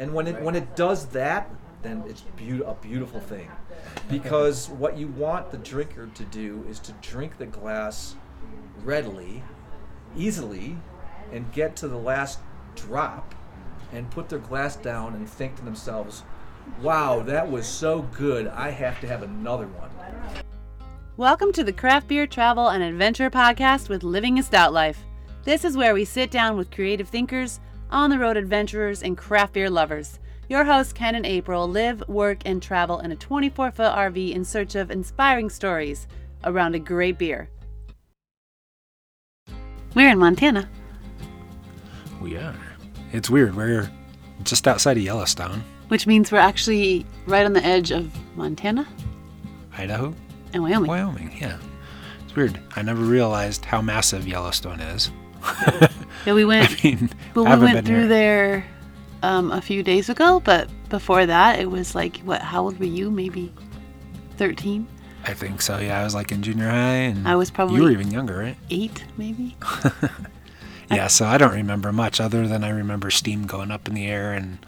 And when it when it does that, then it's beau- a beautiful thing. Because what you want the drinker to do is to drink the glass readily, easily, and get to the last drop and put their glass down and think to themselves, wow, that was so good, I have to have another one. Welcome to the Craft Beer Travel and Adventure Podcast with Living a Stout Life. This is where we sit down with creative thinkers, on the road adventurers, and craft beer lovers. Your hosts, Ken and April, live, work, and travel in a 24 foot RV in search of inspiring stories around a great beer. We're in Montana. We are. It's weird. We're just outside of Yellowstone, Which means we're actually right on the edge of Montana Idaho, and Wyoming. Wyoming. Yeah. It's weird. I never realized how massive Yellowstone is. Yeah, we went. I mean, Well, I we went through here. there um, a few days ago, but before that, it was like, what? How old were you? Maybe thirteen, I think so. Yeah, I was like in junior high, and I was probably- you were even younger, right? eight, maybe. Yeah. So I don't remember much other than I remember steam going up in the air and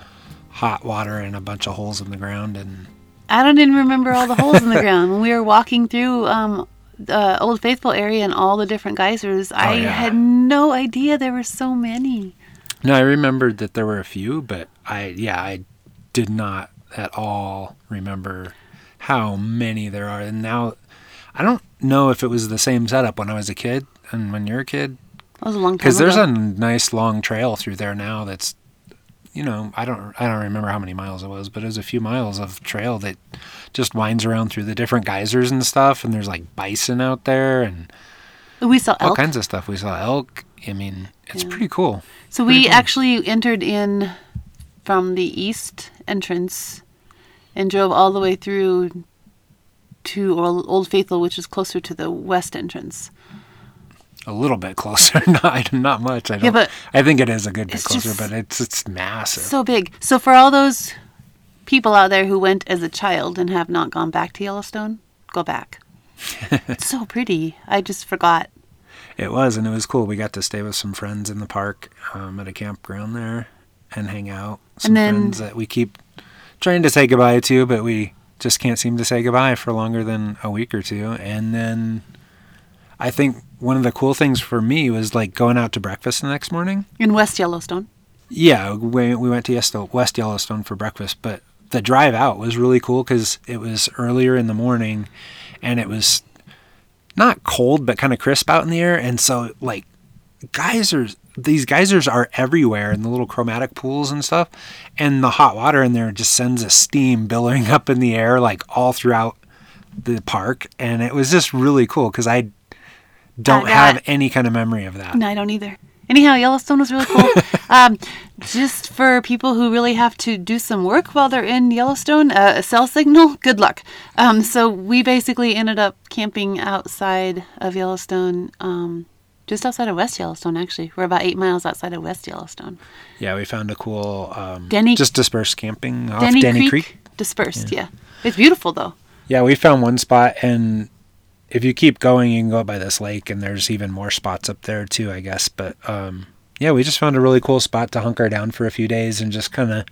hot water and a bunch of holes in the ground and I don't even remember all the holes in the ground when we were walking through um, the Old Faithful area and all the different geysers. Oh, I yeah. had no idea there were so many. No, I remembered that there were a few, but I yeah, I did not at all remember how many there are. And now I don't know if it was the same setup when I was a kid and when you're a kid That was a long time because there's a nice long trail through there now that's you know, I don't I don't remember how many miles it was, but it was a few miles of trail that just winds around through the different geysers and stuff and there's like bison out there and we saw all kinds of stuff. We saw elk. I mean, it's Yeah. pretty cool. So Pretty we cool. actually entered in from the east entrance and drove all the way through to Old Faithful, which is closer to the west entrance. A little bit closer. not not much. I don't. Yeah, but I think it is a good bit closer, but it's it's massive. So big. So for all those people out there who went as a child and have not gone back to Yellowstone, go back. it's so pretty. I just forgot. it was, and it was cool. We got to stay with some friends in the park um, at a campground there and hang out. Some then- friends that we keep trying to say goodbye to, but we just can't seem to say goodbye for longer than a week or two. And then I think one of the cool things for me was like going out to breakfast the next morning. In West Yellowstone. Yeah, we, we went to West Yellowstone for breakfast, but the drive out was really cool because it was earlier in the morning and it was not cold, but kind of crisp out in the air. And so, like, geysers, these geysers are everywhere in the little chromatic pools and stuff. And the hot water in there just sends a steam billowing up in the air, like, all throughout the park. And it was just really cool because I don't have any kind of memory of that. No, I don't either. Anyhow, Yellowstone was really cool. um, just for people who really have to do some work while they're in Yellowstone, uh, a cell signal, good luck. Um, so we basically ended up camping outside of Yellowstone, um, just outside of West Yellowstone, actually. We're about eight miles outside of West Yellowstone. Yeah, we found a cool um, Denny- just dispersed camping off Denny, Denny, Creek, Creek. dispersed, yeah. It's beautiful, though. Yeah, we found one spot, and if you keep going, you can go up by this lake, and there's even more spots up there too, I guess. But um, yeah, we just found a really cool spot to hunker down for a few days and just kind of,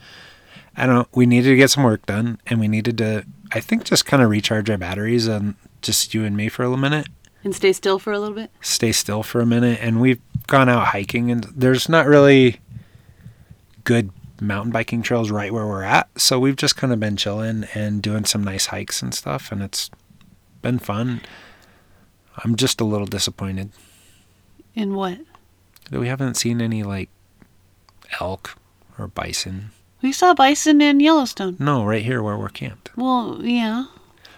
I don't know, we needed to get some work done, and we needed to, I think, just kind of recharge our batteries and just you and me for a little minute, And stay still for a little bit. stay still for a minute, and we've gone out hiking, and there's not really good mountain biking trails right where we're at. So we've just kind of been chilling and doing some nice hikes and stuff, and it's been fun. I'm just a little disappointed In what? that we haven't seen any like elk or bison. We saw bison in Yellowstone. No, right here where we're camped. Well, yeah.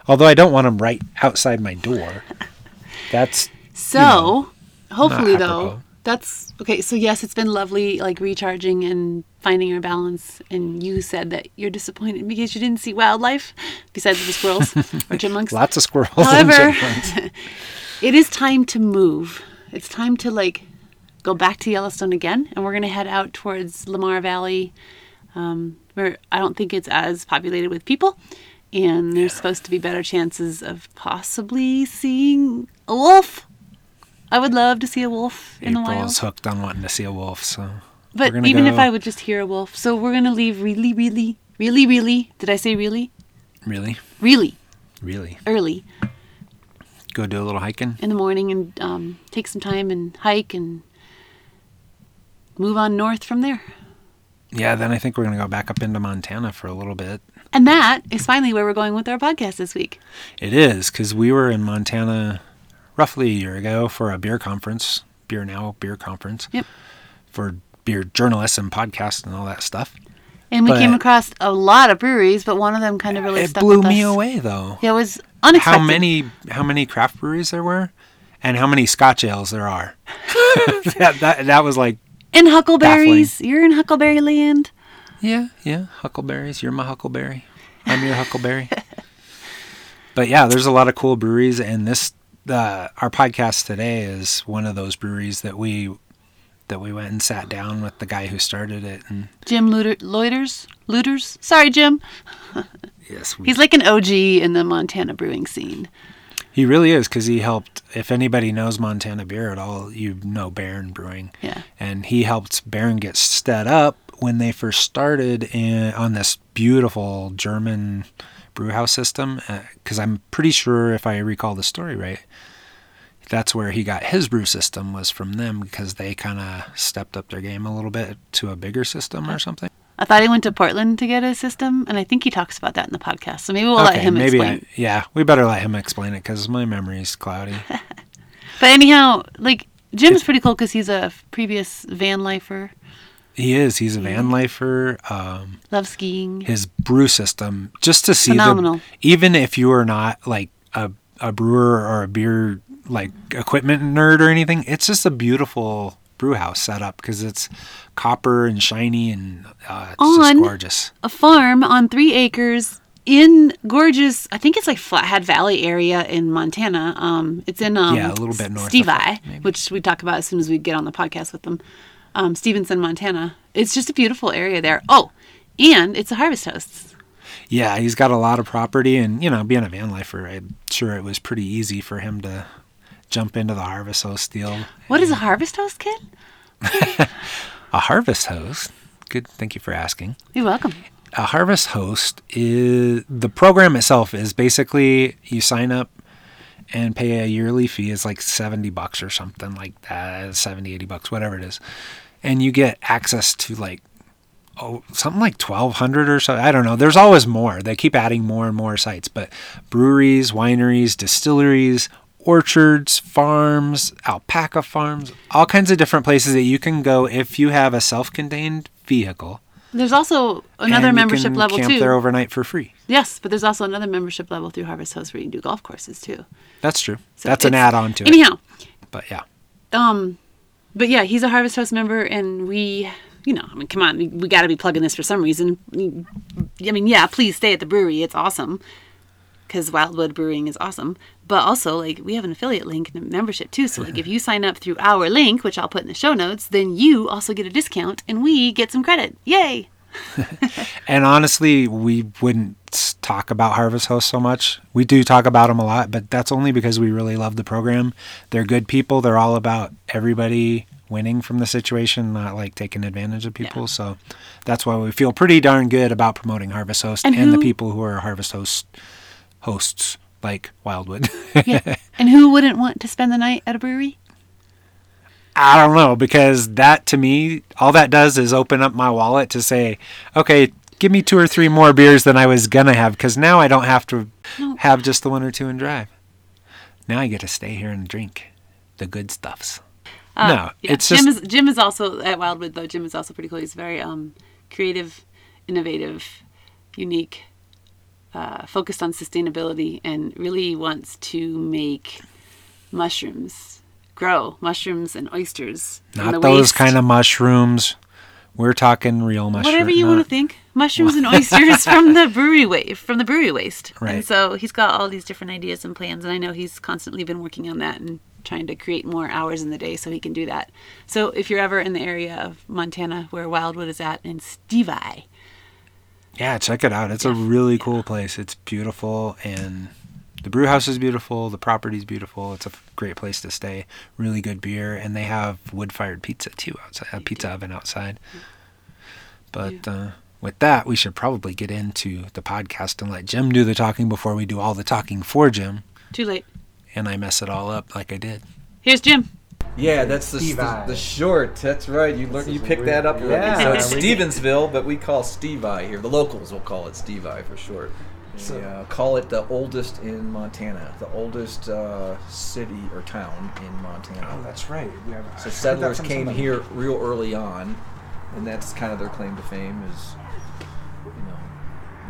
Although I don't want them right outside my door. That's So, know, hopefully, though, that's okay. So, yes, it's been lovely, like recharging and finding your balance. And you said that you're disappointed because you didn't see wildlife besides the squirrels or chipmunks. lots of squirrels. However, it is time to move. It's time to like go back to Yellowstone again, and we're gonna head out towards Lamar Valley, um, where I don't think it's as populated with people, and there's supposed to be better chances of possibly seeing a wolf. I would love to see a wolf in the wild. April's hooked on wanting to see a wolf, so But even if I would just hear a wolf, so we're gonna leave really, really, really, really. Did I say really? Really, Really really early go do a little hiking. in the morning and um, take some time and hike and move on north from there. Yeah, then I think we're gonna go back up into Montana for a little bit. And that is finally where we're going with our podcast this week. It is because we were in Montana roughly a year ago for a beer conference, Beer Now beer conference. Yep. For beer journalists and podcasts and all that stuff. And we But- came across a lot of breweries, but one of them kind of really it blew me away though. Yeah, it was unexpected. How many how many craft breweries there were, and how many Scotch ales there are. that, that that was like in huckleberries. You're in Huckleberry Land. Yeah, yeah. Huckleberries. You're my huckleberry. I'm your huckleberry. but yeah, there's a lot of cool breweries, and this uh, our podcast today is one of those breweries that we that we went and sat down with the guy who started it, and Jim Luter, Loiters? Looters? Sorry, Jim. yes, we, He's like an OG in the Montana brewing scene. he really is because he helped. If anybody knows Montana beer at all, you know Bayern Brewing. Yeah. and he helped Bayern get set up when they first started in, on this beautiful German brew house system. Uh, because I'm pretty sure, if I recall the story right, that's where he got his brew system was from them because they kind of stepped up their game a little bit to a bigger system or something. I thought he went to Portland to get a system, and I think he talks about that in the podcast. So maybe we'll let him maybe explain. I, yeah, we better let him explain it because my memory's cloudy. But anyhow, like Jim's pretty cool because he's a previous van lifer, he is. He's a van lifer. Um, loves skiing. his brew system just to see Phenomenal. the even if you are not like a, a brewer or a beer like equipment nerd or anything it's just a beautiful brew house setup because it's copper and shiny and uh, it's On- just gorgeous a farm on three acres in gorgeous, I think it's like Flathead Valley area in Montana. Um, it's in um, Yeah, a little bit north of Stevi, which we talk about as soon as we get on the podcast with them. Um, Stevenson, Montana. It's just a beautiful area there. Oh, and it's a harvest host. yeah he's got a lot of property and you know being a van lifer i'm sure it was pretty easy for him to jump into the harvest host deal. What is a harvest host, kid? a harvest host? Good thank you for asking. You're welcome. a harvest host is the program itself is basically you sign up and pay a yearly fee. It's like 70 bucks or something like that 70 80 bucks whatever it is. And you get access to like oh something like 1200 or so. I don't know. There's always more. They keep adding more and more sites but breweries wineries distilleries orchards farms alpaca farms all kinds of different places that you can go if you have a self-contained vehicle There's also another and you membership can level camp too. there overnight for free. yes, but there's also another membership level through Harvest Host where you can do golf courses too. That's true. So That's an add-on to it. Anyhow, But yeah, um, but yeah, he's a Harvest Host member, and we, you know, I mean, come on, we, we got to be plugging this for some reason. I mean, yeah, please stay at the brewery; it's awesome because Wildwood Brewing is awesome. But also, like, we have an affiliate link and a membership too. So, like, if you sign up through our link, which I'll put in the show notes, then you also get a discount, and we get some credit. Yay! and honestly, we wouldn't talk about Harvest Host so much. We do talk about them a lot, but that's only because we really love the program. They're good people. They're all about everybody winning from the situation, not like taking advantage of people. So that's why we feel pretty darn good about promoting Harvest Host And and, the people who are Harvest Host hosts like Wildwood. Yeah. and who wouldn't want to spend the night at a brewery? I don't know because that to me, all that does is open up my wallet to say, okay, give me two or three more beers than I was gonna have because now I don't have to No. have just the one or two and drive. Now I get to stay here and drink the good stuffs. no, Uh, Yeah, it's Jim just is Jim is also at Wildwood though. Jim is also pretty cool. He's very um, creative, innovative, unique, uh, focused on sustainability, and really wants to make mushrooms grow mushrooms and oysters. not those waste. kind of mushrooms. We're talking real mushrooms. Whatever you want to think, mushrooms and oysters from the brewery waste, from the brewery waste. And Right. so he's got all these different ideas and plans, and I know he's constantly been working on that and trying to create more hours in the day so he can do that. So if you're ever in the area of Montana where Wildwood is at in Stevi, Yeah, check it out. It's a really cool place. It's beautiful and the brew house is beautiful. The property's beautiful. It's a great place to stay. Really good beer, and they have wood fired pizza too outside. A pizza oven outside. But uh, with that, we should probably get into the podcast and let Jim do the talking before we do all the talking for Jim, Too late. and I mess it all up like I did. Here's Jim. Yeah, that's the, Steve the, the short. That's right. You learned. You a picked weird- that up. Yeah, So it's Stevensville, but we call Stevi here. The locals will call it Stevi for short. So- They, uh, call it the oldest in Montana, the oldest uh, city or town in Montana. Oh, that's right. We have, So settlers came here real early on, and that's kind of their claim to fame is, you know,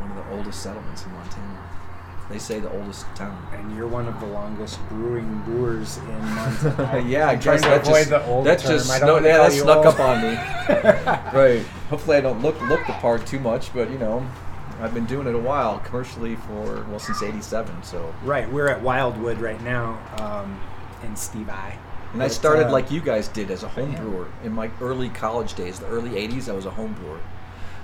one of the oldest settlements in Montana. They say the oldest town. And you're one of the longest brewing brewers in Montana. yeah, I guess that just that just snuck, yeah, that snuck old. up on me. right. Hopefully, I don't look look the part too much, but you know, I've been doing it a while commercially for well since '87. So, Right, we're at Wildwood right now, um, in Stevi. and I started uh, like you guys did as a home brewer in my early college days, the early '80s. I was a home brewer.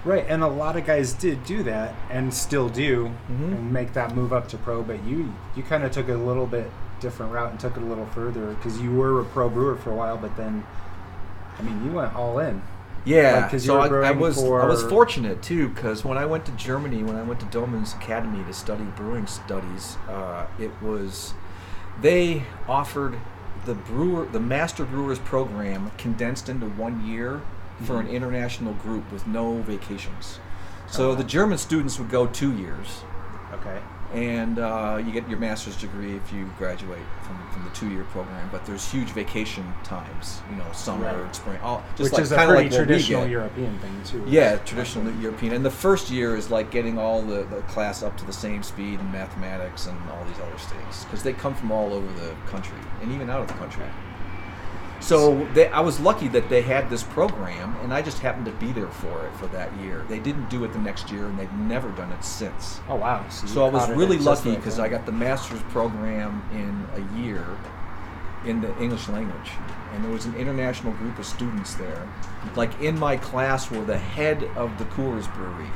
Right, and a lot of guys did do that and still do Mhm. and make that move up to pro, but you you kind of took a little bit different route and took it a little further because you were a pro brewer for a while, but then, I mean, you went all in. Yeah, Like, 'cause you so I, I was I was fortunate too because when I went to Germany, when I went to Doemens Academy to study brewing studies, uh, it was they offered the brewer the master brewers program condensed into one year for Mm-hmm. an international group with no vacations. So wow. the German students would go two years, Okay. and uh, you get your master's degree if you graduate from, from the two-year program. But there's huge vacation times, you know, summer Right. spring, all just Which like is a kind pretty of like traditional. European thing, too. Yeah, traditional European. And the first year is like getting all the, the class up to the same speed in mathematics and all these other things because they come from all over the country and even out of the country. So they, I was lucky that they had this program, and I just happened to be there for it for that year. They didn't do it the next year, and they've never done it since. Oh, wow. you So I was really lucky because I got the master's program in a year in the English language. And there was an international group of students there. Like in my class were the head of the Coors Brewery,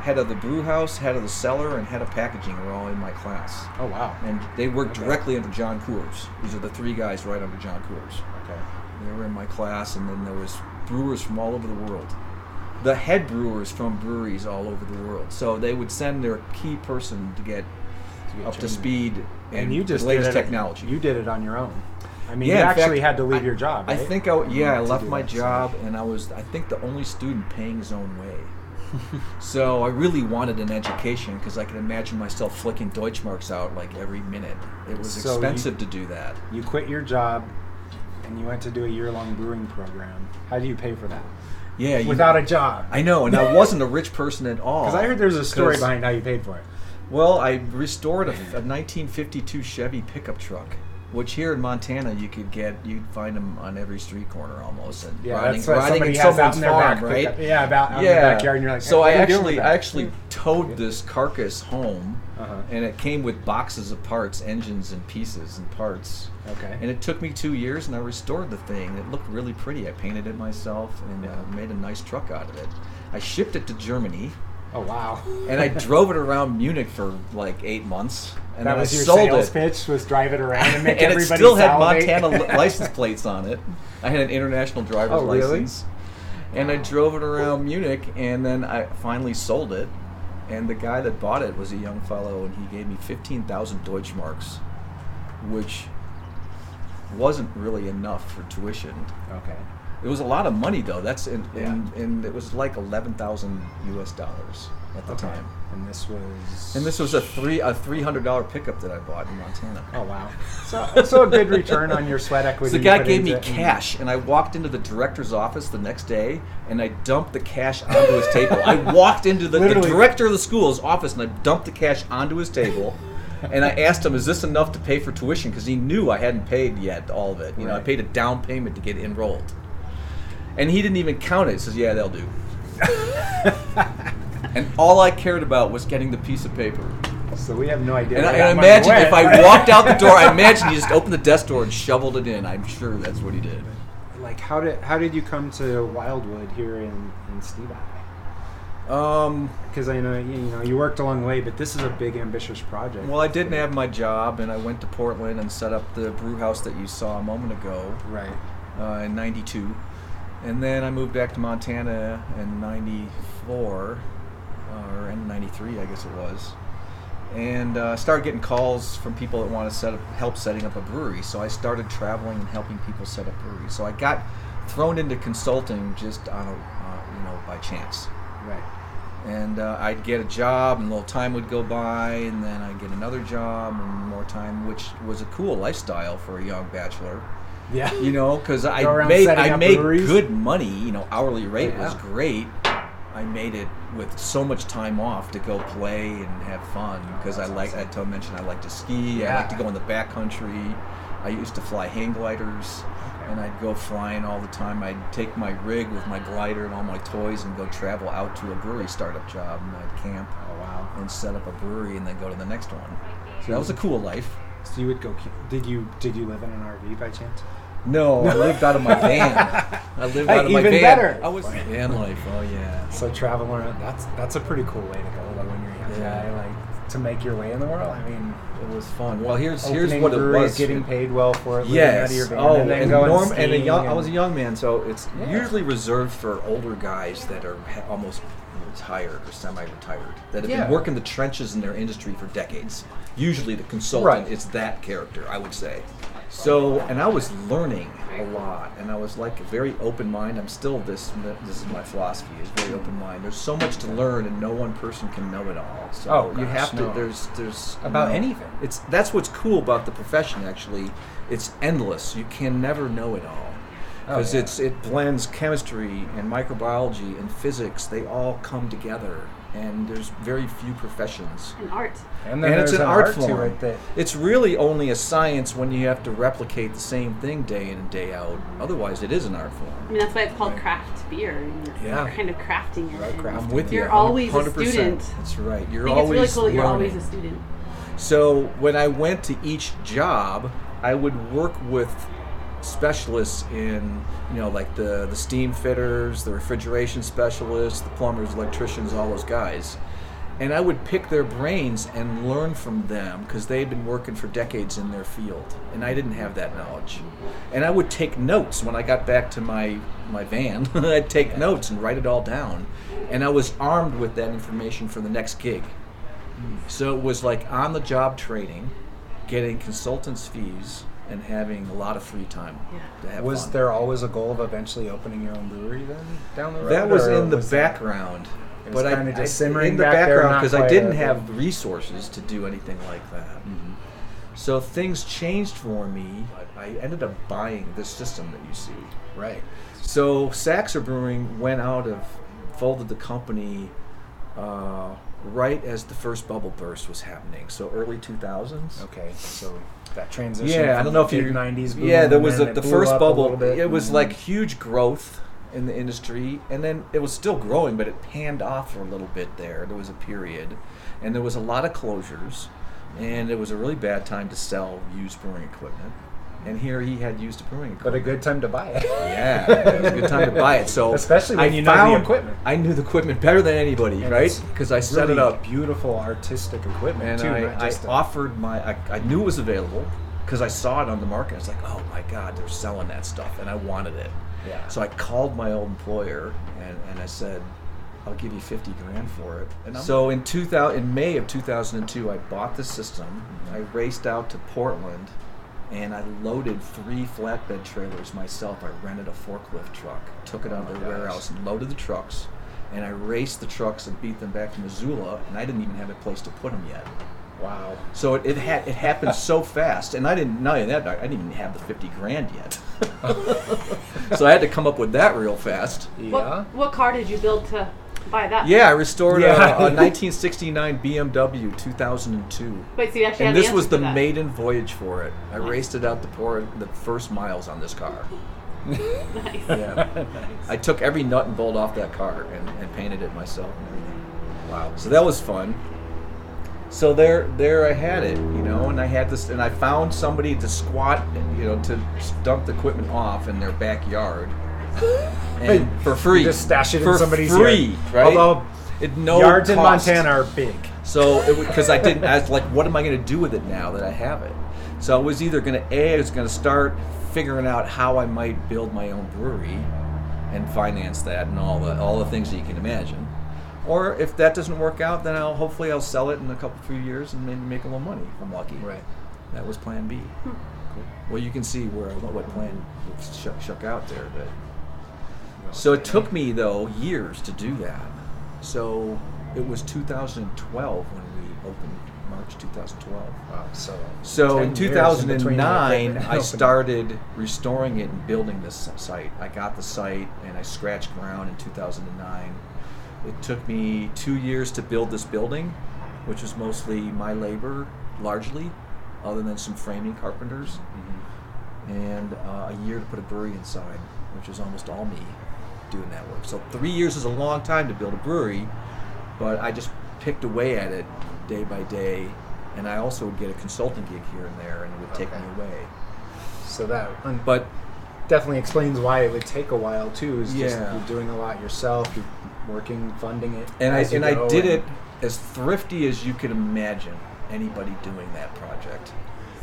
head of the brew house, head of the cellar, and head of packaging were all in my class. Oh, wow. And they worked Okay. directly under John Coors. These are the three guys right under John Coors. Okay. They were in my class, and then there was brewers from all over the world. The head brewers from breweries all over the world. So they would send their key person to get To get up to speed And you the just latest did it, technology. You did it on your own. I mean, yeah, you actually fact, had to leave I- your job. I think I yeah I left my that, so- job and I was I think the only student paying his own way. so I really wanted an education because I could imagine myself flicking Deutschmarks out like every minute. It was So you- expensive to do that. You quit your job and you went to do a year-long brewing program. How do you pay for that? Yeah, you, Without a job. I know, and I wasn't a rich person at all. Because I heard there's a story behind how you paid for it. Well, I restored a, a 1952 Chevy pickup truck, which here in Montana you could get. You'd find them on every street corner almost, and Yeah, riding, that's what riding somebody in has out in their farm, back right? pickup. Yeah, about out in the backyard, and you're like, so "Hey, I you doing actually, I actually towed this carcass home, Uh-huh. and it came with boxes of parts, engines and pieces and parts. Okay. And it took me two years, and I restored the thing. It looked really pretty. I painted it myself and uh, made a nice truck out of it. I shipped it to Germany oh wow. and I drove it around Munich for like eight months, and that then was I your sold sales it. pitch was drive it around and make everybody and it everybody still had. Montana license plates on it. I had an international driver's Oh, really? license, and I drove it around Munich, and then I finally sold it. And the guy that bought it was a young fellow, and he gave me fifteen thousand Deutschmarks, which wasn't really enough for tuition. Okay. It was a lot of money though. That's in, Yeah. in, and it was like eleven thousand U.S. dollars at the Okay. time. And this was. And this was a three a three hundred dollar pickup that I bought in Montana. Oh wow. So, so a good return on your sweat equity. So the guy gave me and- cash, and I walked into the director's office the next day, and I dumped the cash onto his table. I walked into the, the director of the school's office, and I dumped the cash onto his table. And I asked him, "Is this enough to pay for tuition?" Because he knew I hadn't paid yet all of it. You know, I paid a down payment to get enrolled, and he didn't even count it. He says, "Yeah, they'll do." and all I cared about was getting the piece of paper. So we have no idea. And I, where and that I imagine if. I walked out the door, I imagine he just opened the desk door and shoveled it in. I'm sure that's what he did. like how did how did you come to Wildwood here in in Steve Because I know you, you know you worked a long way, but this is a big ambitious project. well, I didn't have my job, and I went to Portland and set up the brew house that you saw a moment ago right. uh, in '92, and then I moved back to Montana in '94 or in '93, I guess it was, and uh, started getting calls from people that want to set up, help setting up a brewery. So I started traveling and helping people set up breweries. So I got thrown into consulting just on a, uh, you know, by chance. Right. And uh, I'd get a job, and a little time would go by, and then I'd get another job, and more time, which was a cool lifestyle for a young bachelor. Yeah. You know, because I made I made breweries. good money. You know, hourly rate was great. I made it with so much time off to go play and have fun because I that's like. I told mentioned I like to ski. I like to go in the backcountry. I used to fly hang gliders, and I'd go flying all the time. I'd take my rig with my glider and all my toys and go travel out to a brewery startup job, and I'd camp Oh wow. and set up a brewery and then go to the next one. So that was a cool life. So you would go. Did you did you live in an RV by chance? No, I lived out of my van. I lived Hey, out of my even van. better. I was van life. Oh yeah. So traveling around. That's that's a pretty cool way to go. Like when you're young Yeah. guy, like to make your way in the world. I mean, It was fun. Well, here's here's what it breweries, was. getting paid well for it. Yes. Out of your van, oh, and then and, norm, and young. I was a young man, so it's Yeah. usually reserved for older guys that are almost retired or semi-retired that have Yeah. been working the trenches in their industry for decades. Usually, the consultant Right. is that character, I would say. So, and I was learning a lot, and I was like a very open mind. I'm still this. This is my philosophy: is very open mind. There's so much to learn, and no one person can know it all. So Oh, you gosh, have to. no. There's there's About know, anything. It's that's what's cool about the profession. Actually, it's endless. You can never know it all Oh, because yeah. it's it blends chemistry and microbiology and physics. They all come together, and there's very few professions. And art. and then and it's an an art art, form. it that It's really only a science when you have to replicate the same thing day in and day out. Otherwise, it is an art form. I mean, that's why it's called craft beer. You're Yeah. kind of crafting it. Right, and craft I'm with you. You're always a 100%. student. That's right. You're I think it's really cool that you're learning. always a student. So when I went to each job, I would work with specialists in, you know, like the the steam fitters, the refrigeration specialists, the plumbers, electricians, all those guys. And I would pick their brains and learn from them because they had been working for decades in their field, and I didn't have that knowledge. And I would take notes when I got back to my my van. I'd take notes and write it all down, and I was armed with that information for the next gig. Hmm. So it was like on the job training, getting consultants' fees, and having a lot of free time to have was fun. there always a goal of eventually opening your own brewery then down the road. That was in the was that- background. It was but I, kinda just I- simmering in the back background because I didn't a- have resources to do anything like that. Mm-hmm. So things changed for me. I ended up buying this system that you see. right. So Saxer Brewing went out of, folded the company uh, right as the first bubble burst was happening. So early 2000s. Okay, so that transition. Yeah, I don't know if you big '90s. Boom, Yeah, there was a, the first bubble. bit, It was and like huge growth in the industry, and then it was still growing, but it panned off for a little bit there. There was a period, and there was a lot of closures, and it was a really bad time to sell used brewing equipment. And here he had used a brewing Equipment. but a good time to buy it. Yeah, it was a good time to buy it. So Especially when I you know the equipment. I knew the equipment better than anybody, And right? Because I set really it up Beautiful artistic equipment and too. I, I offered my I, I knew it was available because I saw it on the market. I was like, oh my god, they're selling that stuff, and I wanted it. Yeah. So I called my old employer and, and I said, I'll give you fifty grand for it. And so in two thousand in May of two thousand and two, I bought the system. Mm-hmm. I raced out to Portland. And I loaded three flatbed trailers myself. I rented a forklift truck, took it out Oh of my the warehouse, and loaded the trucks. And I raced the trucks and beat them back to Missoula. And I didn't even have a place to put them yet. wow. So it, it had it happened so fast, and I didn't know that I didn't even have the fifty grand yet. so I had to come up with that real fast. Yeah. What, what car did you build to buy that? Yeah, I restored Yeah. a, a 1969 BMW 2002, Wait, so you actually and have this the was the that. maiden voyage for it. I Nice. raced it out the port the first miles on this car. Nice. Yeah, I took every nut and bolt off that car and, and painted it myself and everything. Wow. So that was fun. So there, there I had it, you know, and I had this, and I found somebody to squat, you know, to dump the equipment off in their backyard, and for free, just stash it for in somebody's free, yard. right? Although It no yards in. Montana are big. So because I didn't ask like, what am I going to do with it now that I have it? So it was either going to a I was going to start figuring out how I might build my own brewery and finance that and all the all the things that you can imagine. Or if that doesn't work out, then I'll hopefully I'll sell it in a couple few years and maybe make a little money if I'm lucky. Right. That was Plan B. Hmm. Well, you can see where what, what plan shook, shook out there, but so it took me though years to do that. So it was 2012 when we opened March 2012. Wow. So. So in years in 2009, I started restoring it and building this site. I got the site and I scratched ground in 2009. It took me two years to build this building, which was mostly my labor, largely, other than some framing carpenters, and uh, a year to put a brewery inside, which was almost all me doing that work. So three years is a long time to build a brewery, but I just picked away at it day by day, and I also would get a consulting gig here and there, and it would take me away. So that un- But definitely explains why it would take a while too. Is just you're doing a lot yourself. You're working, funding it. and I and I did and- it as thrifty as you could imagine anybody doing that project.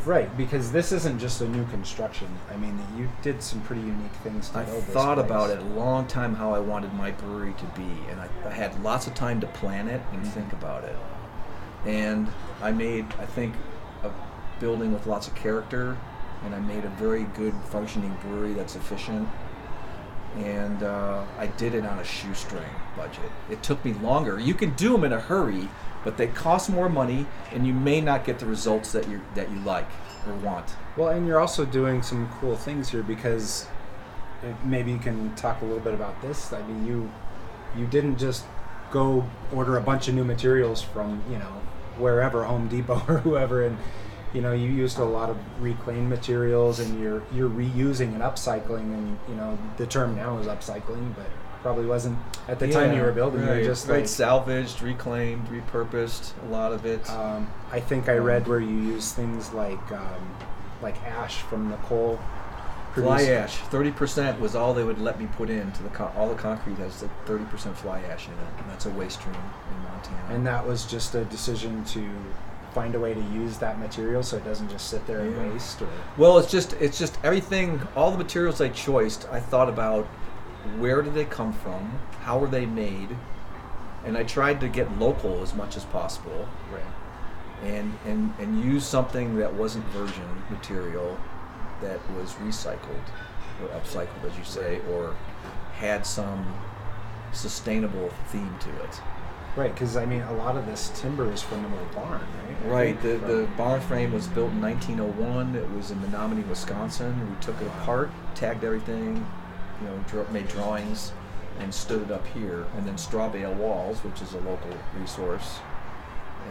Right, because this isn't just a new construction. I mean, you did some pretty unique things to I thought place. about it a long time how I wanted my brewery to be, and I, I had lots of time to plan it and Mm-hmm. think about it. And I made, I think, a building with lots of character, and I made a very good functioning brewery that's efficient. And uh, I did it on a shoestring budget. It took me longer. You can do them in a hurry, but they cost more money, and you may not get the results that you that you like or want. Well, and you're also doing some cool things here because uh, maybe you can talk a little bit about this. I mean, you you didn't just go order a bunch of new materials from you know wherever Home Depot or whoever, and you know you used a lot of reclaimed materials, and you're you're reusing and upcycling, and you know the term now is upcycling, but probably wasn't at the time you were building. You right, were just right, like salvaged, reclaimed, repurposed. A lot of it. Um, I think I read where you use things like um, like ash from the coal. fly ash, thirty percent was all they would let me put into the con- all the concrete has like thirty percent fly ash in it, and that's a waste stream in Montana. And that was just a decision to find a way to use that material so it doesn't just sit there Yeah. and waste. Or well, it's just it's just everything. All the materials I choiced, I thought about where did they come from, how were they made, and I tried to get local as much as possible. Right. and, and, and use something that wasn't virgin material that was recycled or upcycled, as you say, or had some sustainable theme to it. Right, because I mean, a lot of this timber is from an old barn, right? I Right. The, the barn frame was built in 1901. It was in Menominee, Wisconsin. We took it apart, tagged everything, you know, made drawings, and stood it up here. And then Straw Bale Walls, which is a local resource.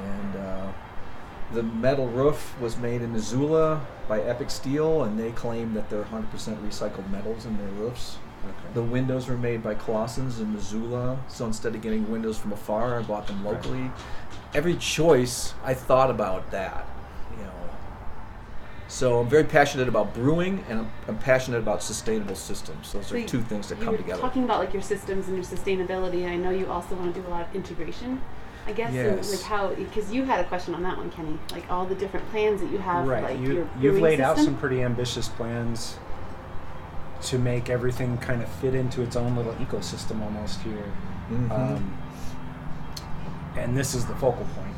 And uh, the metal roof was made in Missoula by Epic Steel, and they claim that they're 100% recycled metals in their roofs. Okay. The windows were made by Clausen's in Missoula, so instead of getting windows from afar, I bought them Right. locally. Every choice, I thought about that, you know. So I'm very passionate about brewing, and I'm, I'm passionate about sustainable systems. Those So are two things that you come were together. Talking about like your systems and your sustainability, I know you also want to do a lot of integration. I guess and, Yes. like how because you had a question on that one, Kenny. Like all the different plans that you have. right. Like you, your you've brewing laid out some pretty ambitious plans to make everything kind of fit into its own little ecosystem almost here. Mm-hmm. Um, and this is the focal point.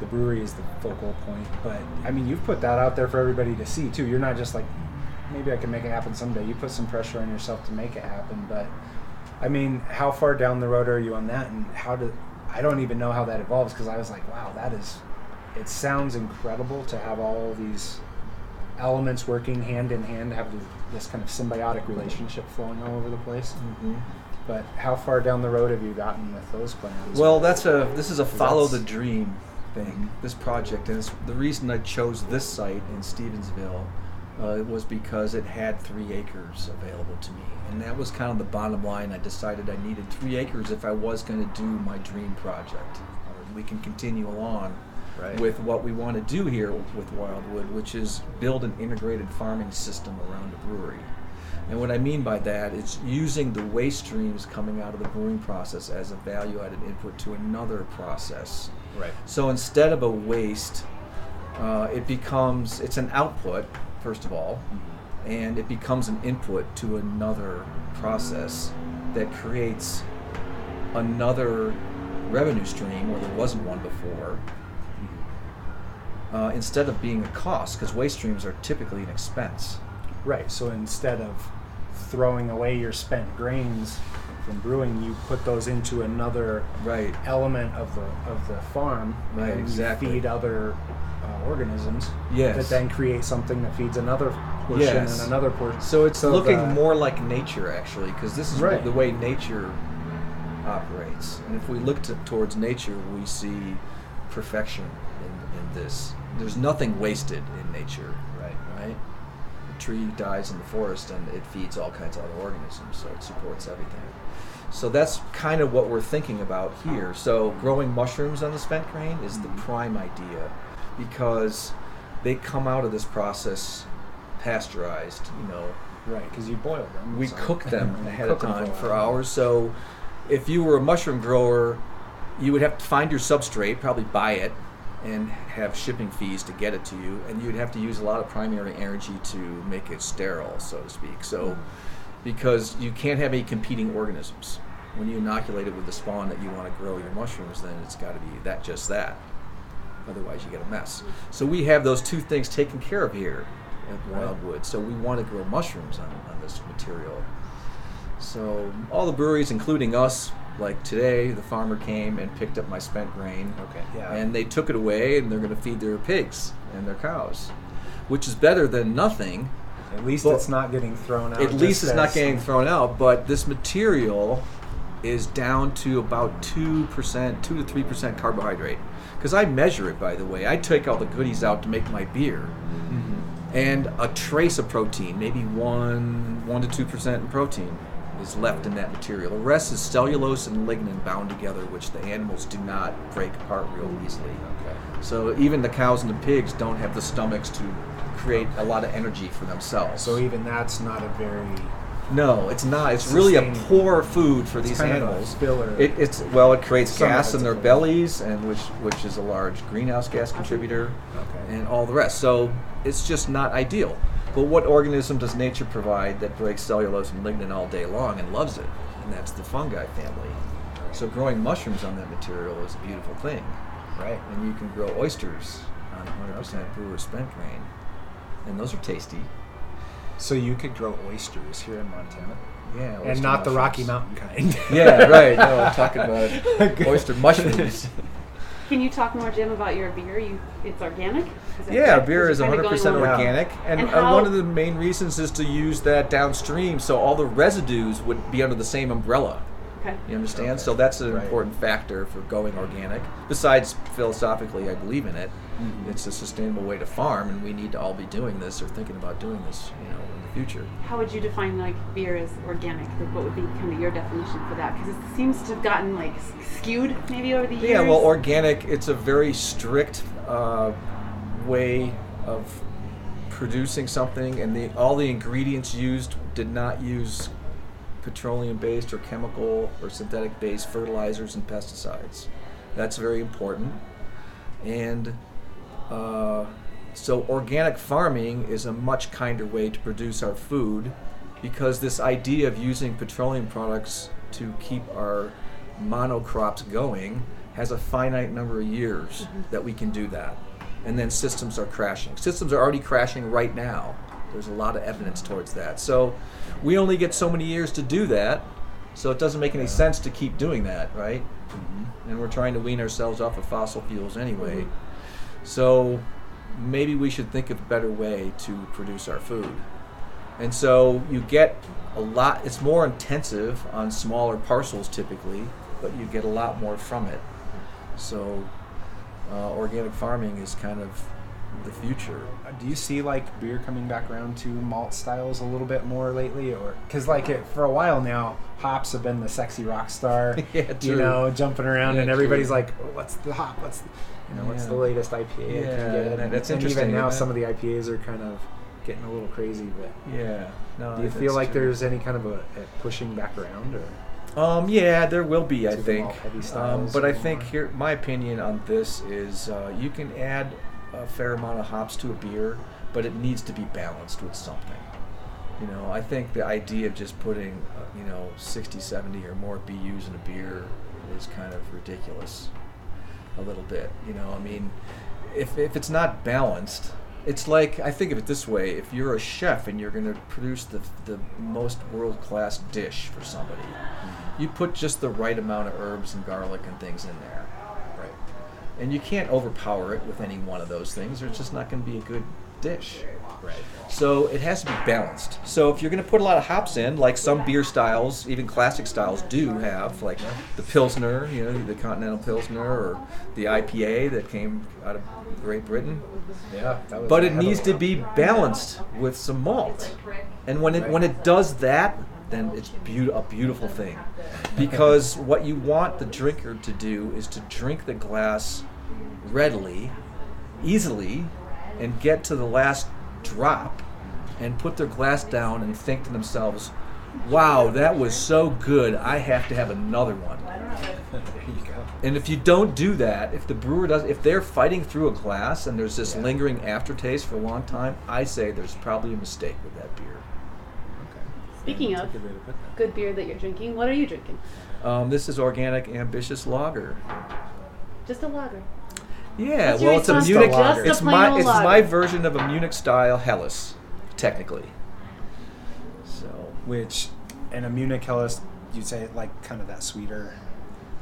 The brewery is the focal point. But I mean, you've put that out there for everybody to see too. You're not just like, maybe I can make it happen someday. You put some pressure on yourself to make it happen. But I mean, how far down the road are you on that? And how do I don't even know how that evolves because I was like, wow, that is. It sounds incredible to have all these elements working hand in hand, have this kind of symbiotic relationship flowing all over the place. Mhm. But how far down the road have you gotten with those plans? Well, that's a this is a follow the dream thing. This project, and it's, the reason I chose this site in Stevensville uh, it was because it had three acres available to me, and that was kind of the bottom line. I decided I needed three acres if I was going to do my dream project. Or we can continue along Right. with what we want to do here with Wildwood, which is build an integrated farming system around a brewery. And what I mean by that is using the waste streams coming out of the brewing process as a value added input to another process. Right. So instead of a waste, uh, it becomes it's an output first of all, and it becomes an input to another process that creates another revenue stream where there wasn't one before. Uh, instead of being a cost, because waste streams are typically an expense. Right. So instead of throwing away your spent grains from brewing, you put those into another Right. element of the of the farm, Right, and exactly. you feed other uh, organisms. Yes. That then create something that feeds another portion Yes. and another portion. So it's looking the- more like nature, actually, because this is Right. the way nature operates. And if we look to, towards nature, we see perfection in, in this. There's nothing wasted in nature, Right. right? A tree dies in the forest and it feeds all kinds of other organisms, so it supports everything. So that's kind of what we're thinking about here. So growing mushrooms on the spent grain is the prime idea because they come out of this process pasteurized, you know, Right. Because you boil them. we so- cook them ahead cook of time a for hours. So if you were a mushroom grower, you would have to find your substrate, probably buy it, and have shipping fees to get it to you, and you'd have to use a lot of primary energy to make it sterile, so to speak. So hmm. because you can't have any competing organisms. When you inoculate it with the spawn that you want to grow your mushrooms, then it's got to be that just that. Otherwise, you get a mess. So we have those two things taken care of here at Wildwood. So we want to grow mushrooms on, on this material. So all the breweries, including us, like today, the farmer came and picked up my spent grain. Okay. Yeah. And they took it away, and they're going to feed their pigs and their cows, which is better than nothing. At least it's not getting thrown out. At least it's not getting thrown out, but this material is down to about 2%, 2 to 3% carbohydrate. Because I measure it, by the way. I take all the goodies out to make my beer. Mm-hmm. And a trace of protein, maybe 1, 1 to 2% in protein, is left in that material. The rest is cellulose and lignin bound together, which the animals do not break apart real mm-hmm. easily. Okay. So even the cows and the pigs don't have the stomachs to create a lot of energy for themselves. So even that's not a very. No, it's not. It's really a poor food for It's these kind of a animals. It, it's well, it creates Some gas in their bellies, and which which is a large greenhouse gas contributor, Okay. and all the rest. So it's just not ideal. But what organism does nature provide that breaks cellulose and lignin all day long and loves it? And that's the fungi family. So growing mushrooms on that material is a beautiful thing, Right. and you can grow oysters on 100% brewer spent grain, and those are tasty. So you could grow oysters here in Montana, Yeah, and oyster not the Rocky. Mountain kind. Yeah, right. No, I'm talking about oyster mushrooms. Can you talk more, Jim, about your beer? You, it's organic. Is Yeah, correct? beer is Is 100% going along- organic, and, And uh, one of the main reasons is to use that downstream, so all the residues would be under the same umbrella. Okay. You understand? Okay. So that's an Right. important factor for going organic. Besides, philosophically, I believe in it. Mhm. It's a sustainable way to farm, and we need to all be doing this or thinking about doing this, you know, in the future. How would you define like beer as organic? Like, what would be kind of your definition for that? Because it seems to have gotten like skewed maybe over the years. Yeah, well, organic, it's a very strict uh, way of producing something, and the all the ingredients used did not use petroleum-based or chemical or synthetic-based fertilizers and pesticides. That's very important. And uh, so, organic farming is a much kinder way to produce our food because this idea of using petroleum products to keep our monocrops going has a finite number of years mm-hmm. that we can do that. And then systems are crashing. Systems are already crashing right now. There's a lot of evidence towards that. So we only get so many years to do that. So it doesn't make any sense to keep doing that, right? Mm-hmm. And we're trying to wean ourselves off of fossil fuels anyway. Mm-hmm. So maybe we should think of a better way to produce our food. And so you get a lot, it's more intensive on smaller parcels typically, but you get a lot more from it. So uh, organic farming is kind of the future. Do you see like beer coming back around to malt styles a little bit more lately, or because like it for a while now, hops have been the sexy rock star, Yeah, you know, jumping around, Yeah, and everybody's true. like, "Oh, "What's the hop? What's the, you know, what's the latest IPA you Yeah, can get?" that- that's and interesting, even now, some of the IPAs are kind of getting a little crazy. But Yeah. No. do you feel like true. there's any kind of a, a pushing back around, or Um, yeah, there will be, I think. Um, but I think here, my opinion on this is uh, you can add a fair amount of hops to a beer, but it needs to be balanced with something. You know, I think the idea of just putting, uh, you know, 60, 70 or more BUs in a beer is kind of ridiculous. A little bit, you know. I mean, if if it's not balanced, it's like I think of it this way: if you're a chef and you're going to produce the the most world class dish for somebody, mm-hmm. you put just the right amount of herbs and garlic and things in there, right? and you can't overpower it with any one of those things. Or it's just not going to be a good dish. Right. So it has to be balanced. So if you're going to put a lot of hops in, like some beer styles, even classic styles do have, like the Pilsner, you know, the Continental Pilsner, or the IPA that came out of Great Britain. Yeah. That was But it needs to be balanced with some malt. And when it when it does that, then it's beau- a beautiful thing. Because what you want the drinker to do is to drink the glass readily, easily, and get to the last drop and put their glass down and think to themselves, "Wow, that was so good. I have to have another one." there you go. And if you don't do that, if the brewer does, if they're fighting through a glass and there's this Yeah. lingering aftertaste for a long time, I say there's probably a mistake with that beer. Okay. Speaking That's of good way to put that. good beer that you're drinking, what are you drinking? Um, this is organic ambitious lager. Just a lager. Yeah, What's well, it's a Munich. lager? It's Just a plain my old it's lager. my version of a Munich style Helles, technically. So Which, and a Munich Helles, you'd say like kind of that sweeter.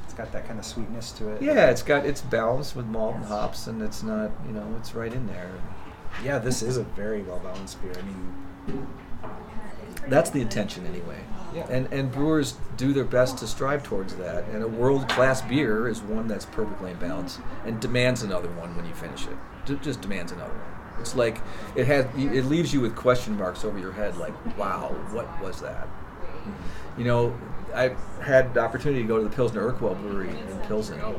It's got that kind of sweetness to it. yeah, it's got it's balanced with malt and hops, and it's not you know it's right in there. Yeah, this is a very well balanced beer. I mean, That's the intention anyway. Yeah. And and brewers do their best to strive towards that. And a world class beer is one that's perfectly in balance and demands another one when you finish it. Ju- Just demands another one. It's like it has it leaves you with question marks over your head like, wow, what was that? You know, I had the opportunity to go to the Pilsner Urquell brewery in Pilsen. Oh,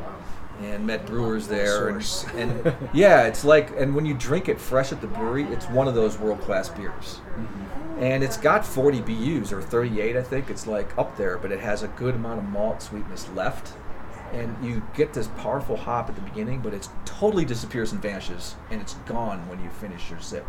and met brewers there, and, and yeah, it's like, and when you drink it fresh at the brewery, it's one of those world class beers mm-hmm. And it's got 40 BUs or 38, I think. It's like up there, but it has a good amount of malt sweetness left. And you get this powerful hop at the beginning, but it totally disappears and vanishes, and it's gone when you finish your sip.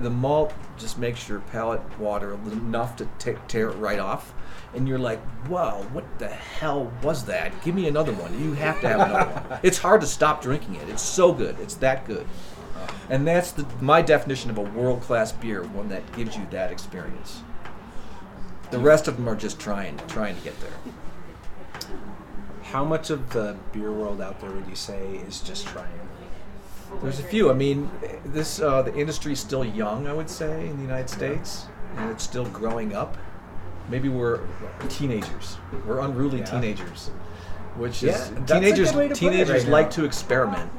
The malt just makes your palate water enough to ta tear it right off, and you're like, "Wow, what the hell was that? Give me another one. You have to have another one." It's hard to stop drinking it. It's so good. It's that good. And that's the, my definition of a world class beer, one that gives you that experience. The rest of them are just trying trying to get there. how much of the beer world out there would you say is just trying? There's a few. I mean, this uh, the industry's still young, I would say, in the United States, and it's still growing up. Maybe we're teenagers. We're unruly Yeah. teenagers, which Yeah, is that's teenagers. good way to put it teenagers right like now. to experiment.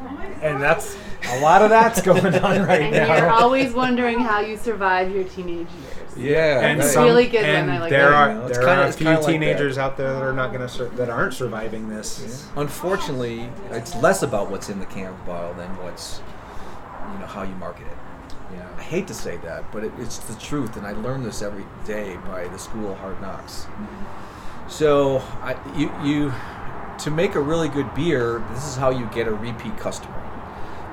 And that's a lot of that's going on right And now. you're always wondering how you survive your teenage years. Yeah, and. It's some, really good and I like there that. are You know, it's there kinda- are a few kinda like teenagers out there that are not going to sur- that aren't surviving this. Unfortunately, it's less about what's in the can bottle than what's, you know, how you market it. I hate to say that, but it, it's the truth, and I learn this every day by the school of hard knocks. Mm-hmm. So, I, you, you, to make a really good beer, this is how you get a repeat customer.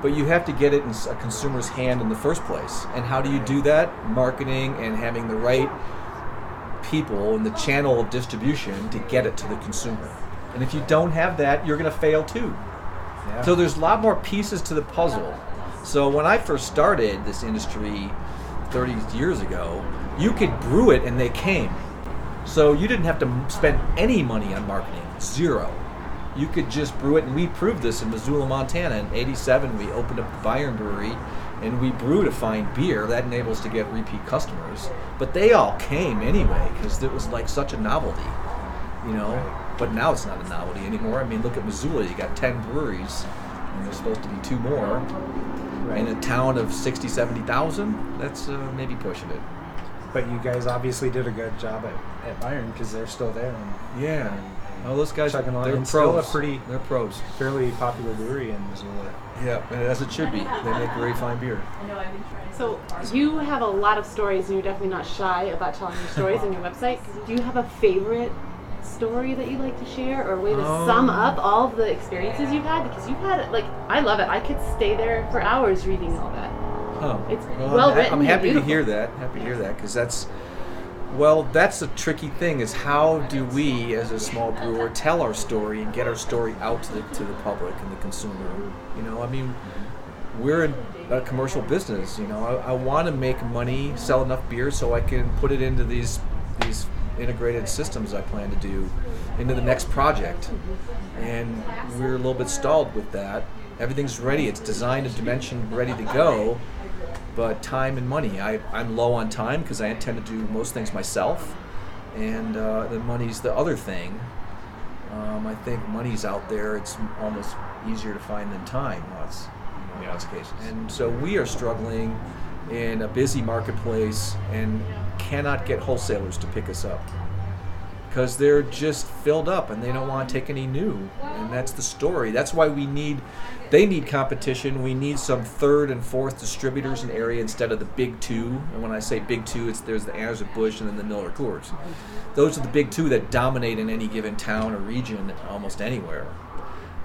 But you have to get it in a consumer's hand in the first place. And how do you do that? Marketing and having the right people in the channel of distribution to get it to the consumer. And if you don't have that, you're going to fail too. Yeah. So there's a lot more pieces to the puzzle. So when I first started this industry 30 years ago, you could brew it and they came. So you didn't have to spend any money on marketing, zero. You could just brew it, and we proved this in Missoula, Montana. In '87, we opened up the Bayern Brewery, and we brewed a fine beer that enables us to get repeat customers. But they all came anyway because it was like such a novelty, you know. Right. But now it's not a novelty anymore. I mean, look at Missoula. You got 10 breweries, and there's supposed to be two more. Right. In a town of 60, 70,000, that's uh, maybe pushing it. But you guys obviously did a good job at, at Bayern because they're still there. And, Yeah. and, Oh, those guys, Chugging along. they're pros. still a pretty- they're pros. Fairly popular brewery in Missoula. Yeah, and as it should be. They make very fine beer. I know, I've been trying to. So you have a lot of stories, and you're definitely not shy about telling your stories on your website. Do you have a favorite story that you'd like to share, or a way to sum Um, up all of the experiences you've had? Because you've had, like, I love it. I could stay there for hours reading all that. Huh. It's I'm well ha- written I'm happy to hear that. Happy to hear that because that's well, that's the tricky thing is how do we, as a small brewer, tell our story and get our story out to the to the public and the consumer. You know, I mean, we're in a commercial business. You know, I, I want to make money, sell enough beer so I can put it into these these integrated systems I plan to do into the next project. And we're a little bit stalled with that. Everything's ready. It's designed and dimensioned, ready to go. But time and money, I, I'm low on time because I intend to do most things myself, and uh, the money's the other thing. Um, I think money's out there. It's almost easier to find than time was, you know, in lots of cases. And so we are struggling in a busy marketplace and cannot get wholesalers to pick us up because they're just filled up and they don't want to take any new. And that's the story. That's why we need, they need competition. We need some third and fourth distributors in area instead of the big two. And when I say big two, it's there's the Anheuser Busch and then the Miller Coors. Those are the big two that dominate in any given town or region, almost anywhere.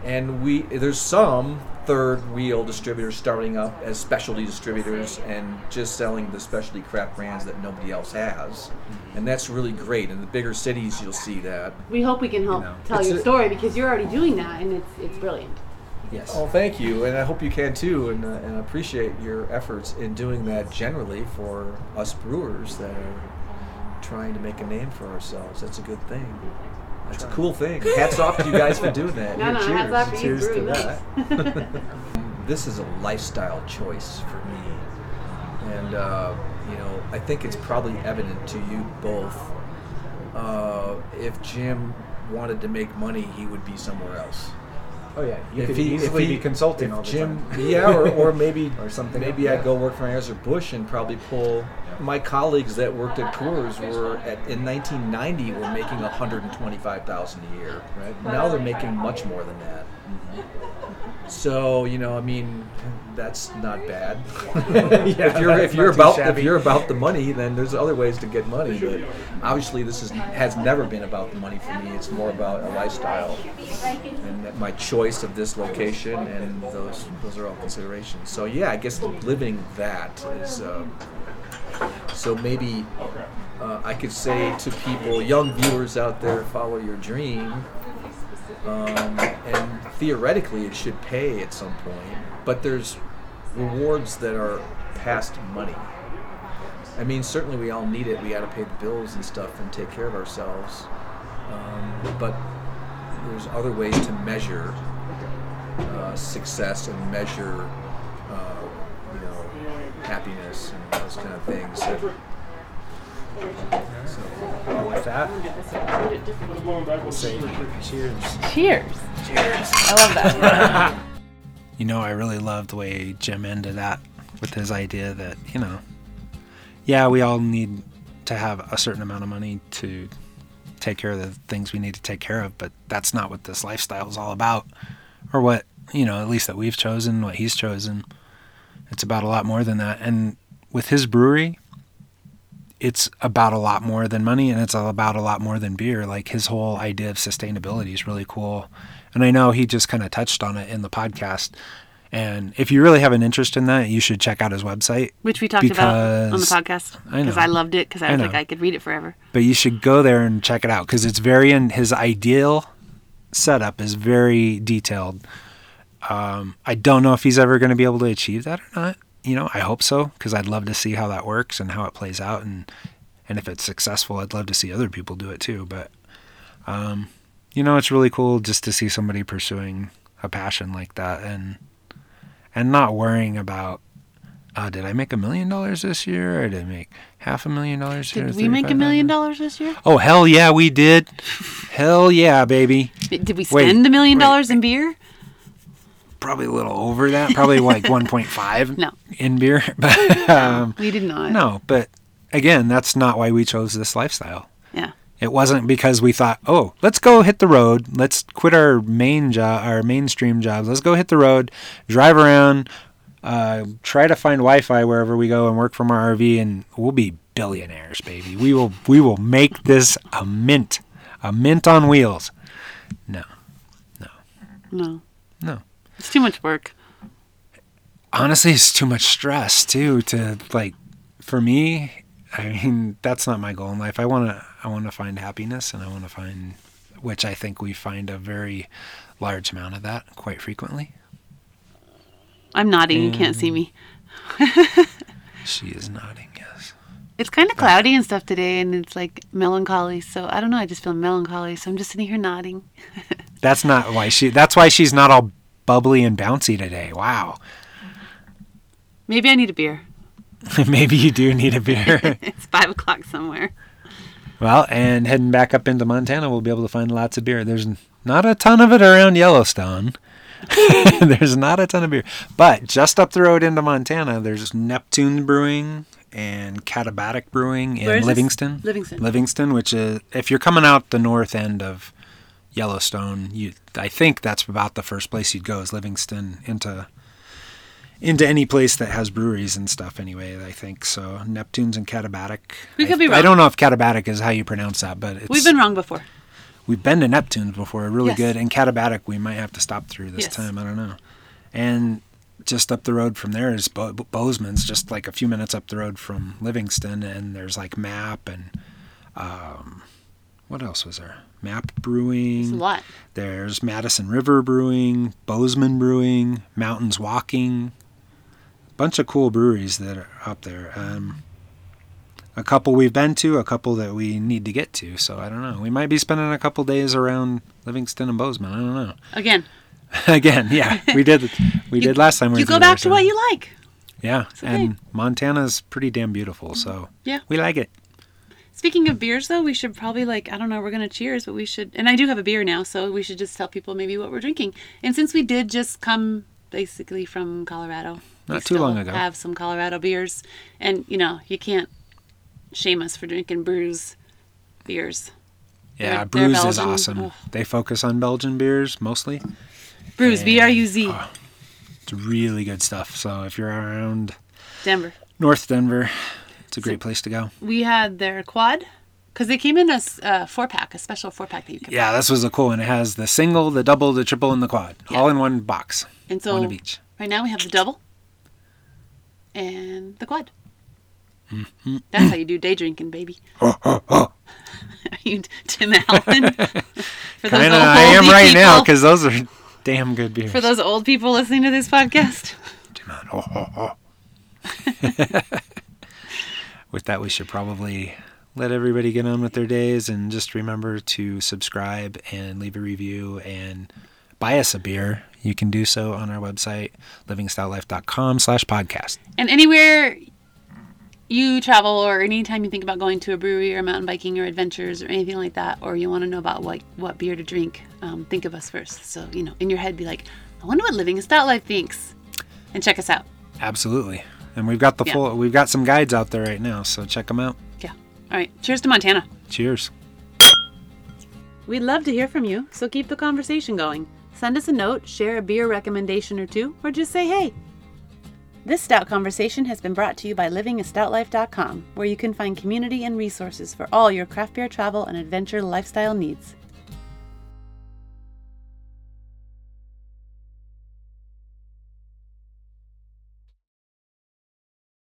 And we there's some third wheel distributors starting up as specialty distributors and just selling the specialty craft brands that nobody else has. And that's really great. In the bigger cities, you'll see that. We hope we can help know, tell it's your a- story because you're already doing that, and it's it's brilliant. Yes. Oh, thank you, and I hope you can too, and, uh, and I appreciate your efforts in doing that generally for us brewers that are trying to make a name for ourselves. That's a good thing. That's a cool thing. Hats off to you guys for doing that. No, no, cheers. hats off for you cheers to that. this is a lifestyle choice for me, and uh, you know I think it's probably evident to you both. Uh, if Jim wanted to make money, he would be somewhere else Oh yeah. You if could he, easily if he, be consulting if all the Jim, time. yeah, or, or maybe Or something Maybe I'd yeah. go work for Anheuser Busch and probably pull. My colleagues that worked at Coors were at in 1990 were making 125,000 a year. Right now they're making much more than that. So you know, I mean, that's not bad. if you're if you're about if you're about the money, then there's other ways to get money. But obviously, this is has never been about the money for me. It's more about a lifestyle and my choice of this location and those those are all considerations. So yeah, I guess living that is. Um, so maybe uh, I could say to people, young viewers out there, follow your dream. Um, and theoretically, it should pay at some point. But there's rewards that are past money. I mean, certainly we all need it. We got to pay the bills and stuff and take care of ourselves. Um, but there's other ways to measure uh, success and measure, happiness and those kind of things. that- so, With that, we'll say cheers. Cheers. Cheers. I love that. You know, I really love the way Jim ended that with his idea that, you know, yeah, we all need to have a certain amount of money to take care of the things we need to take care of, but that's not what this lifestyle is all about. Or what, you know, at least that we've chosen, what he's chosen. It's about a lot more than that. And with his brewery, it's about a lot more than money and it's about a lot more than beer. Like his whole idea of sustainability is really cool. And I know he just kind of touched on it in the podcast. And if you really have an interest in that, you should check out his website. Which we talked about on the podcast I because know. I, loved it because I I was like I could read it forever. But you should go there and check it out because it's very in his ideal setup is very detailed. Um, I don't know if he's ever going to be able to achieve that or not. You know, I hope so because I'd love to see how that works and how it plays out, and and if it's successful, I'd love to see other people do it too. But um, you know, it's really cool just to see somebody pursuing a passion like that and and not worrying about. Uh, did I make a million dollars this year, or did I make half a million dollars? this year, Did we make a million dollars this year? Oh hell yeah, we did. hell yeah, baby. Did we Wait, spend a million wait. dollars in beer? Probably a little over that. Probably like 1.5 No. in beer. But um, We did not. no, but again, that's not why we chose this lifestyle. Yeah. It wasn't because we thought, oh, let's go hit the road. Let's quit our main job, our mainstream jobs. Let's go hit the road, drive around, uh, try to find Wi-Fi wherever we go, and work from our RV, and we'll be billionaires, baby. We will, we will make this a mint, a mint on wheels. No, no, No. no. It's too much work. honestly it's too much stress too to like for me i mean that's not my goal in life i want to i want to find happiness and i want to find which i think we find a very large amount of that quite frequently I'm nodding. You can't see me. she is nodding yes It's kind of cloudy and stuff today, and it's like melancholy. So I don't know. I just feel melancholy. So I'm just sitting here nodding. that's not why she that's why she's not all bubbly and bouncy today wow Maybe I need a beer. maybe you do need a beer It's five o'clock somewhere. well and heading back up into montana we'll be able to find lots of beer there's not a ton of it around yellowstone there's not a ton of beer. But just up the road into Montana, there's Neptune Brewing and Katabatic Brewing in Where is this? Livingston. Livingston. Livingston, which is if you're coming out the north end of Yellowstone, you I think that's about the first place you'd go is Livingston into into any place that has breweries and stuff anyway, I think. So Neptune's and Katabatic. We could I, be I don't know if Katabatic is how you pronounce that, but it's We've been wrong before. We've been to Neptune's before, really Yes. good. And Katabatic, we might have to stop through this Yes. time. I don't know. And just up the road from there is Bo- Bozeman's, just like a few minutes up the road from Livingston. And there's like Map and um, what else was there? Map Brewing. It's a lot. There's Madison River Brewing, Bozeman Brewing, Mountains Walking. A Bunch of cool breweries that are up there. Um, a couple we've been to, a couple that we need to get to. So I don't know. We might be spending a couple days around Livingston and Bozeman. I don't know. Again, Again, yeah, we did. We You- did last time. We you go back to what you like. Yeah, and Montana's pretty damn beautiful. So Yeah. we like it. Speaking of beers, though, we should probably like I don't know. We're gonna cheers, but we should. And I do have a beer now, so we should just tell people maybe what we're drinking. And since we did just come basically from Colorado, Not too long ago. have some Colorado beers, and you know you can't shame us for drinking Bruz beers. Yeah, They're- they're Bruz is awesome. They focus on Belgian beers mostly. Bruz, B R U Z, uh, It's really good stuff. So if you're around Denver. North Denver, it's a great place to go. We had their quad because they came in a uh, four pack, a special four pack that you can. Yeah, this was a cool one. It has the single, the double, the triple, and the quad, Yeah. all in one box. And so one of each. right now we have the double and the quad. Mm-hmm. That's how you do day drinking, baby. Are you Tim Allen? For those Kind of, old I am right now because those are damn good beers. for those old people listening to this podcast. Oh, oh, oh. With that, we should probably let everybody get on with their days and just remember to subscribe and leave a review and buy us a beer. You can do so on our website, livingastoutlife.com slash podcast. And anywhere you travel or anytime you think about going to a brewery or mountain biking or adventures or anything like that, or you want to know about what, what beer to drink, um, think of us first. So, you know, in your head, be like, I wonder what Living a Stout Life thinks. And check us out. Absolutely. And we've got the Yeah. full, we've got some guides out there right now, so check them out. Yeah. All right. Cheers to Montana. Cheers. We'd love to hear from you, so keep the conversation going. Send us a note, share a beer recommendation or two, or just say hey. This Stout Conversation has been brought to you by livingastoutlife.com, where you can find community and resources for all your craft beer travel and adventure lifestyle needs.